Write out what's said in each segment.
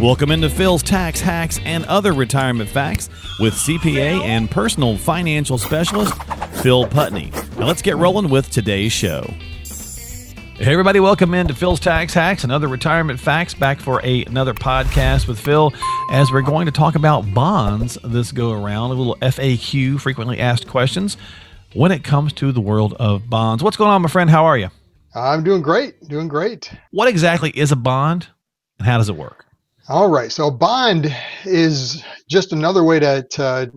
Welcome into Phil's Tax Hacks and Other Retirement Facts with CPA and personal financial specialist Phil Putney. Now let's get rolling with today's show. Hey everybody, welcome into Phil's Tax Hacks and Other Retirement Facts. Back for a, another podcast with Phil as we're going to talk about bonds this go around, a little FAQ, frequently asked questions, when it comes to the world of bonds. What's going on, my friend? How are you? I'm doing great. Doing great. What exactly is a bond and how does it work? All right. So, a bond is just another way to, to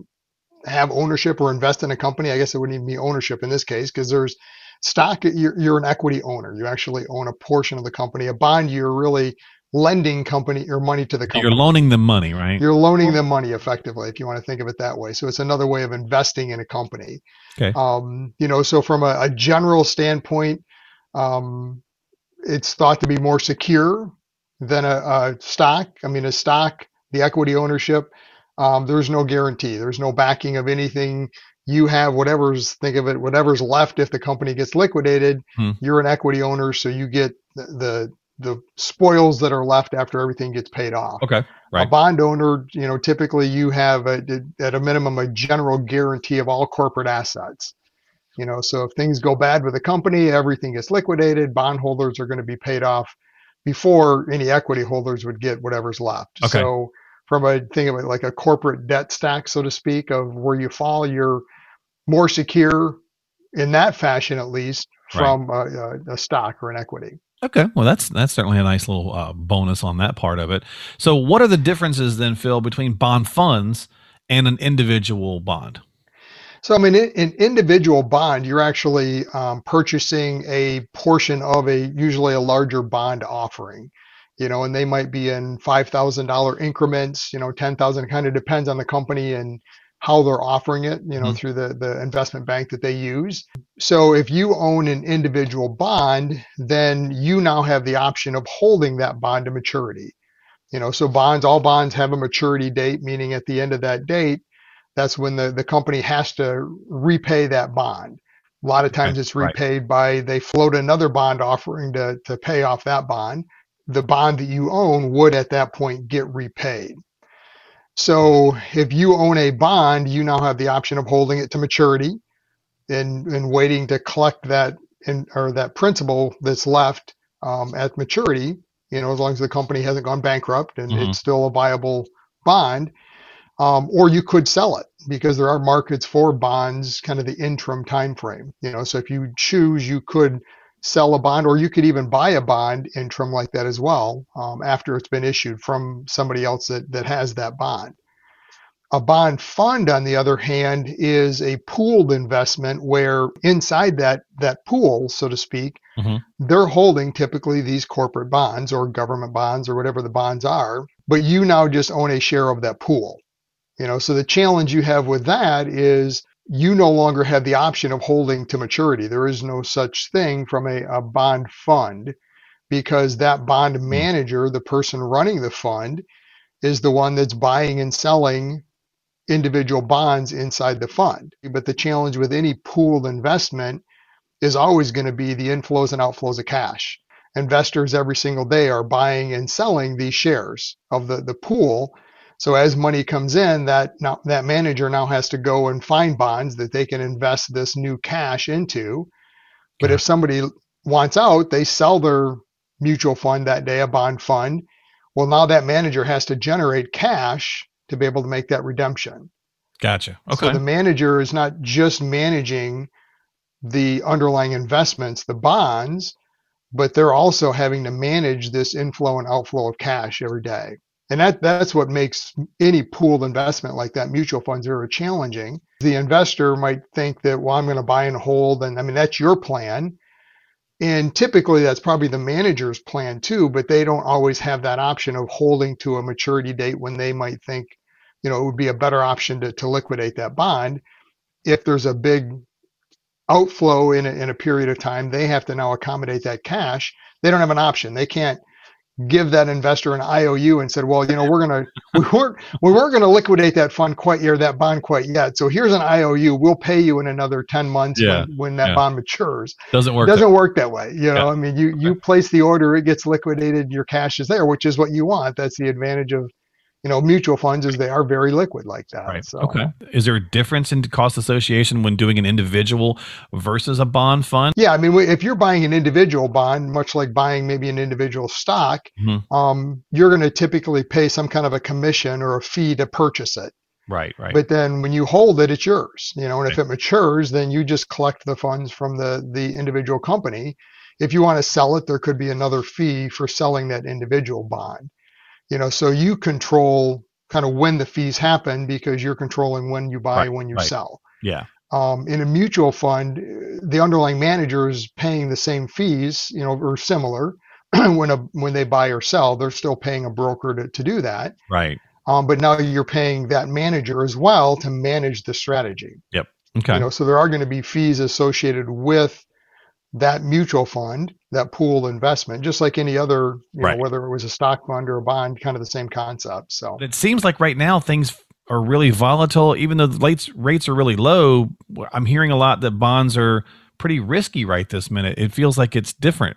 have ownership or invest in a company. I guess it wouldn't even be ownership in this case because there's stock, you're, you're an equity owner. You actually own a portion of the company. A bond, you're really lending company your money to the company. You're loaning them money, right? You're loaning them money effectively, if you want to think of it that way. So it's another way of investing in a company. Okay. Um, you know, so from a, a general standpoint, um, it's thought to be more secure than a, a, stock. I mean, a stock, the equity ownership, um, there's no guarantee. There's no backing of anything. You have whatever's, think of it, whatever's left if the company gets liquidated. Hmm. You're an equity owner, so you get the, the the spoils that are left after everything gets paid off. Okay. Right. A bond owner, you know, typically you have a, at a minimum a general guarantee of all corporate assets. You know, so if things go bad with the company, everything gets liquidated, bondholders are going to be paid off before any equity holders would get whatever's left. Okay. So from a thing of it like a corporate debt stack, so to speak, of where you fall, you're more secure in that fashion, at least, from right. a, a, stock or an equity. Okay, well that's that's certainly a nice little uh, bonus on that part of it. So, what are the differences then, Phil, between bond funds and an individual bond? So, I mean, in an individual bond, you're actually um, purchasing a portion of a usually a larger bond offering, you know, and they might be in five thousand dollar increments, you know, ten thousand. Kind of depends on the company and how they're offering it, you know, mm-hmm. through the the investment bank that they use. So, if you own an individual bond, then you now have the option of holding that bond to maturity. You know, so bonds, all bonds have a maturity date, meaning at the end of that date that's when the, the company has to repay that bond. A lot of times it's repaid right. by they float another bond offering to, to pay off that bond. The bond that you own would at that point get repaid. So if you own a bond, you now have the option of holding it to maturity and, and waiting to collect that in, or that principal that's left um, at maturity, you know, as long as the company hasn't gone bankrupt and mm-hmm. it's still a viable bond um, or you could sell it because there are markets for bonds kind of the interim time frame you know? So if you choose you could sell a bond or you could even buy a bond interim like that as well um, after it's been issued from somebody else that, that has that bond. A bond fund on the other hand is a pooled investment where inside that that pool so to speak mm-hmm. they're holding typically these corporate bonds or government bonds or whatever the bonds are but you now just own a share of that pool you know, so the challenge you have with that is you no longer have the option of holding to maturity. There is no such thing from a, a bond fund because that bond hmm. manager, the person running the fund, is the one that's buying and selling individual bonds inside the fund. But the challenge with any pooled investment is always going to be the inflows and outflows of cash. Investors every single day are buying and selling these shares of the, the pool so as money comes in, that now, that manager now has to go and find bonds that they can invest this new cash into. But yeah. if somebody wants out, they sell their mutual fund that day, a bond fund. Well, now that manager has to generate cash to be able to make that redemption. Gotcha. Okay. So the manager is not just managing the underlying investments, the bonds, but they're also having to manage this inflow and outflow of cash every day. And that, that's what makes any pooled investment like that mutual funds very challenging. The investor might think that, well, I'm going to buy and hold. And I mean, that's your plan. And typically that's probably the manager's plan too, but they don't always have that option of holding to a maturity date when they might think, you know, it would be a better option to, to liquidate that bond. If there's a big outflow in a, in a period of time, they have to now accommodate that cash. They don't have an option. They can't give that investor an IOU and said, well, you know, we're gonna we weren't we weren't gonna liquidate that fund quite yet, that bond quite yet. So here's an IOU. We'll pay you in another 10 months Yeah, when, when that yeah. bond matures. Doesn't work. Doesn't work that way. You know, Yeah. I mean, you you place the order, it gets liquidated, your cash is there, which is what you want. That's the advantage of, you know, mutual funds is they are very liquid like that. Right. So Okay. Is there a difference in cost association when doing an individual versus a bond fund? Yeah, I mean, if you're buying an individual bond, much like buying maybe an individual stock, Mhm. um, you're going to typically pay some kind of a commission or a fee to purchase it. Right. Right. But then when you hold it, it's yours. You know, and if it matures, then you just collect the funds from the the individual company. If you want to sell it, there could be another fee for selling that individual bond. You know, so you control kind of when the fees happen because you're controlling when you buy, Right, when you right. sell. yeah. Um, in a mutual fund, the underlying manager is paying the same fees, you know, or similar when a when they buy or sell. They're still paying a broker to, to do that. Right. Um, but now you're paying that manager as well to manage the strategy. Yep. Okay. You know, so there are going to be fees associated with that mutual fund, that pool investment, just like any other, you Right. know, whether it was a stock fund or a bond, kind of the same concept. So it seems like right now things are really volatile. Even though the rates rates are really low, I'm hearing a lot that bonds are pretty risky right this minute. It feels like it's different.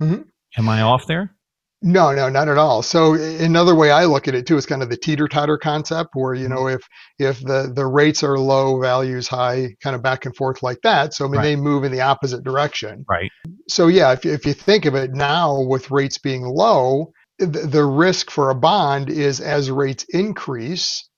Mhm. Am I off there? No, no, not at all. So another way I look at it too is kind of the teeter-totter concept, where you Mm-hmm. know if if the the rates are low, values high, kind of back and forth like that. So I mean Right. they move in the opposite direction. Right. So yeah, if if you think of it now with rates being low, the, the risk for a bond is as rates increase,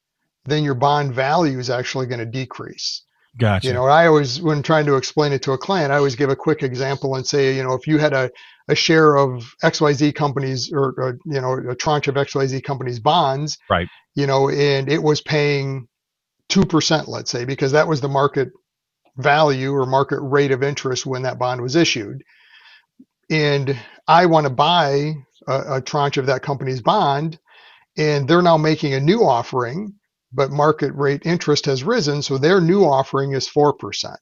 then your bond value is actually going to decrease. Gotcha. You know, I always, when trying to explain it to a client, I always give a quick example and say, you know, if you had a, a share of XYZ companies or, or, you know, a tranche of XYZ companies bonds, Right. you know, and it was paying 2%, let's say, because that was the market value or market rate of interest when that bond was issued. And I want to buy a, a tranche of that company's bond, and they're now making a new offering but market rate interest has risen, so their new offering is 4%.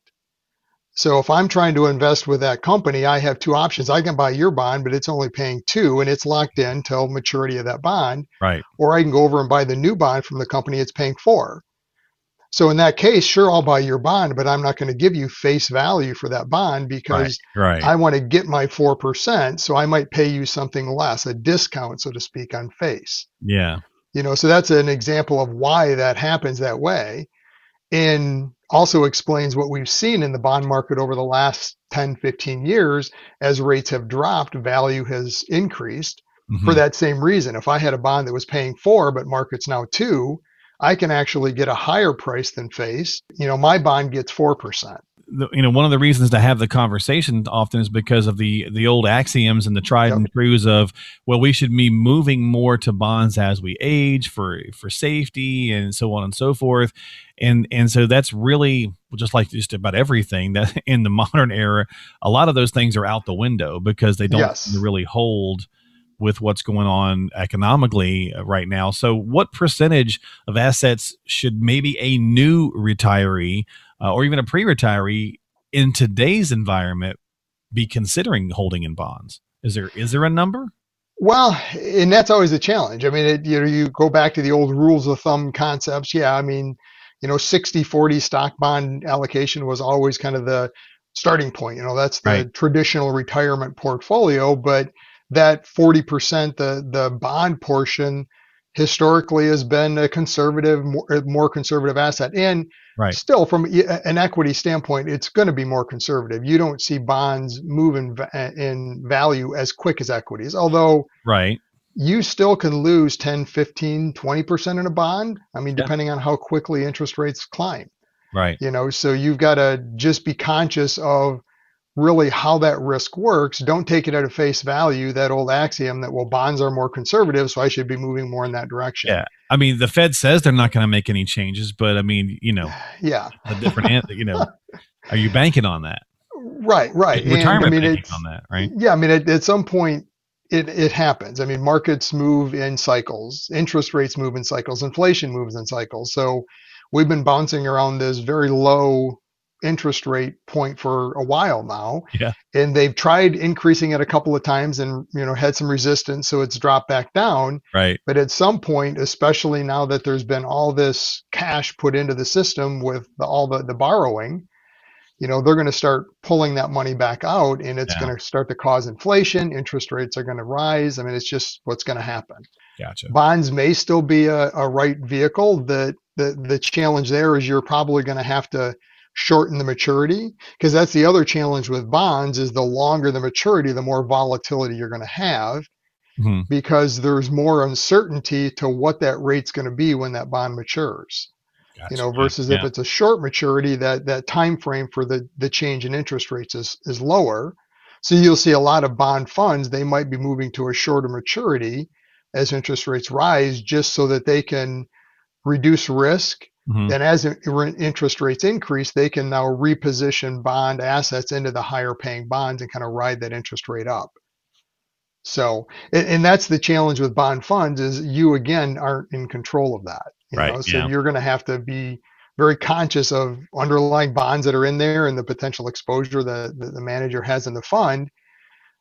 So if I'm trying to invest with that company, I have two options. I can buy your bond, but it's only paying two and it's locked in till maturity of that bond, right. or I can go over and buy the new bond from the company it's paying four. So in that case, sure, I'll buy your bond, but I'm not going to give you face value for that bond because Right. I want to get my 4%. So I might pay you something less, a discount, so to speak, on face yeah. you know so that's an example of why that happens that way and also explains what we've seen in the bond market over the last 10 15 years as rates have dropped value has increased for Mhm. that same reason. If i had a bond that was paying four but market's now two i can actually get a higher price than face. You know my bond gets 4% the- you know one of the reasons to have the conversation often is because of the the old axioms and the tried Yep. and trues of well we should be moving more to bonds as we age for for safety and so on and so forth and and so that's really just like just about everything that in the modern era a lot of those things are out the window because they don't Yes. really hold with what's going on economically uh, right now. So, what percentage of assets should maybe a new retiree uh, or even a pre retiree in today's environment be considering holding in bonds? Is there is there a number? Well, and that's always a challenge. I mean, it, you know, you go back to the old rules of thumb concepts. Yeah, I mean, you know, 60 40 stock bond allocation was always kind of the starting point. You know, that's the Right. traditional retirement portfolio, but that 40%, the the bond portion historically has been a conservative more, more conservative asset. And Right. still from an equity standpoint, it's going to be more conservative. You don't see bonds move in, in value as quick as equities. Although Right. you still can lose 10, 15, 20% in a bond. I mean, Yeah. depending on how quickly interest rates climb, Right. you know, so you've got to just be conscious of really how that risk works. Don't take it at a face value, that old axiom that, well, bonds are more conservative, so I should be moving more in that direction. Yeah. I mean, the Fed says they're not going to make any changes, but I mean, you know, Yeah. a different, you know, are you banking on that? Right, right. Retirement I mean, banking on that, right? Yeah, I mean, at, at some point, it, it happens. I mean, markets move in cycles, interest rates move in cycles, inflation moves in cycles. So we've been bouncing around this very low interest rate point for a while now. Yeah. And they've tried increasing it a couple of times and you know had some resistance so it's dropped back down. Right. But at some point, especially now that there's been all this cash put into the system with the, all the, the borrowing, you know, they're going to start pulling that money back out and it's Yeah. going to start to cause inflation. Interest rates are going to rise. I mean, it's just what's going to happen. Gotcha. Bonds may still be a, a right vehicle. The, the, the challenge there is you're probably going to have to shorten the maturity because that's the other challenge with bonds is the longer the maturity, the more volatility you're going to have Mhm. because there's more uncertainty to what that rate's going to be when that bond matures Gotcha. you know versus Yeah. if it's a short maturity that that time frame for the the change in interest rates is is lower so you'll see a lot of bond funds they might be moving to a shorter maturity as interest rates rise just so that they can reduce risk Mhm. and as in- in- interest rates increase they can now reposition bond assets into the higher paying bonds and kind of ride that interest rate up so and, that's the challenge with bond funds is you again aren't in control of that you Right, know so yeah. you're going to have to be very conscious of underlying bonds that are in there and the potential exposure that, that the manager has in the fund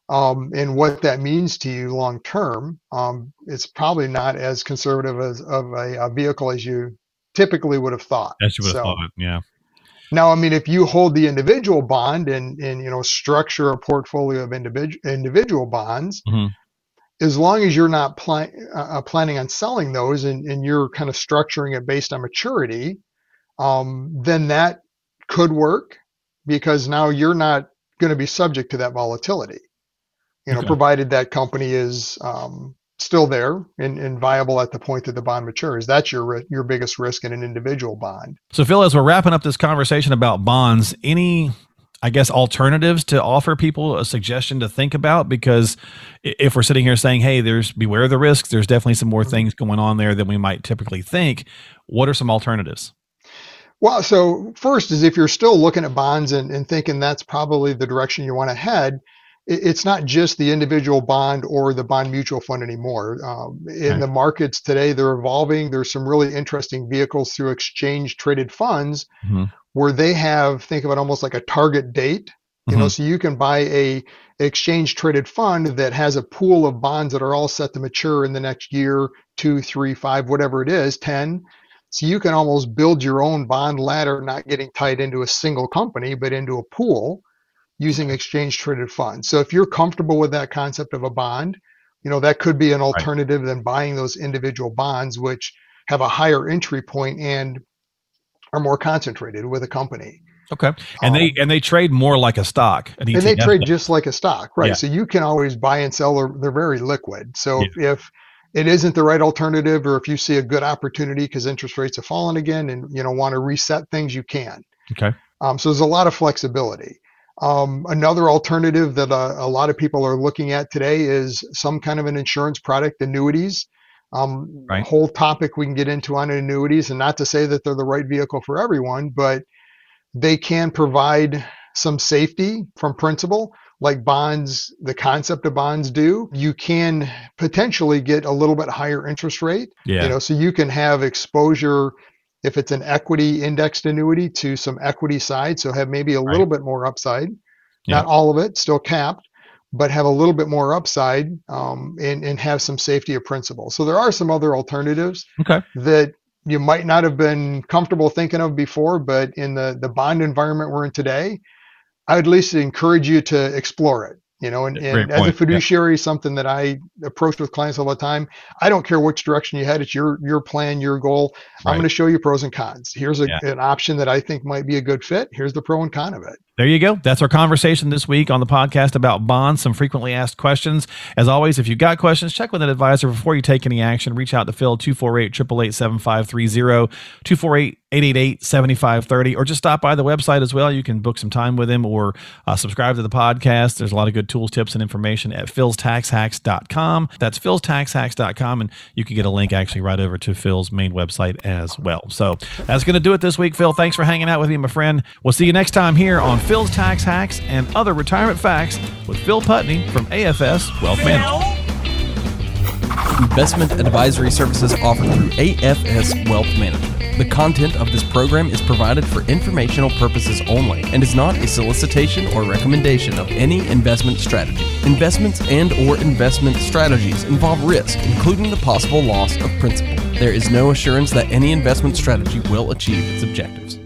um, and what that means to you long term um, it's probably not as conservative as of a, a vehicle as you typically would have thought As you would have thought. Yeah. now, I mean, if you hold the individual bond and, and you know structure a portfolio of individual individual bonds, Mhm. as long as you're not pla- uh, planning on selling those and, and you're kind of structuring it based on maturity, um, then that could work because now you're not going to be subject to that volatility. You know, Okay. provided that company is um, still there and, and viable at the point that the bond matures. That's your your biggest risk in an individual bond. So, Phil, as we're wrapping up this conversation about bonds, any, I guess, alternatives to offer people a suggestion to think about? Because if we're sitting here saying, hey, there's beware of the risks, there's definitely some more mm-hmm. things going on there than we might typically think. What are some alternatives? Well, so first is if you're still looking at bonds and, and thinking that's probably the direction you want to head, it's not just the individual bond or the bond mutual fund anymore. Um, in Okay. the markets today, they're evolving. There's some really interesting vehicles through exchange traded funds Mhm. where they have, think of it almost like a target date. You know, Mhm. so you can buy a exchange traded fund that has a pool of bonds that are all set to mature in the next year, two, three, five, whatever it is, 10. So you can almost build your own bond ladder, not getting tied into a single company, but into a pool using exchange traded funds. So if you're comfortable with that concept of a bond, you know, that could be an alternative than buying those individual bonds, which have a higher entry point and are more concentrated with a company. Okay. And they and they trade more like a stock. An Um, and they trade just like a stock, right? Yeah. So you can always buy and sell. They're, they're very liquid. So if, if it isn't the right alternative, or if you see a good opportunity because interest rates have fallen again, and you know want to reset things, you can. Okay. Um, so there's a lot of flexibility. Um, another alternative that a, a lot of people are looking at today is some kind of an insurance product, annuities. Um, Right. Whole topic we can get into on annuities, and not to say that they're the right vehicle for everyone, but they can provide some safety from principal, like bonds, the concept of bonds do. You can potentially get a little bit higher interest rate Yeah. you know so you can have exposure if it's an equity indexed annuity to some equity side so have maybe a little bit more upside. Not all of it still capped but have a little bit more upside um, and, and have some safety of principal. So there are some other alternatives okay. that you might not have been comfortable thinking of before but in the the bond environment we're in today i would at least encourage you to explore it you know and, and as a point. Yeah. fiduciary something that i approach with clients all the time i don't care which direction you head it's your your plan your goal i'm going to show you pros and cons here's a, Yeah. an option that i think might be a good fit here's the pro and con of it There you go. That's our conversation this week on the podcast about bonds, some frequently asked questions. As always, if you've got questions, check with an advisor before you take any action. Reach out to Phil 248 888 7530, 248 888 7530, or just stop by the website as well. You can book some time with him or uh, subscribe to the podcast. There's a lot of good tools, tips, and information at philstaxhacks.com. That's philstaxhacks.com, and you can get a link actually right over to Phil's main website as well. So that's going to do it this week, Phil. Thanks for hanging out with me, my friend. We'll see you next time here on Phil's Tax Hacks and Other Retirement Facts with Phil Putney from AFS Wealth Management. investment advisory services offered through AFS Wealth Management. The content of this program is provided for informational purposes only and is not a solicitation or recommendation of any investment strategy. Investments and or investment strategies involve risk, including the possible loss of principal. There is no assurance that any investment strategy will achieve its objectives.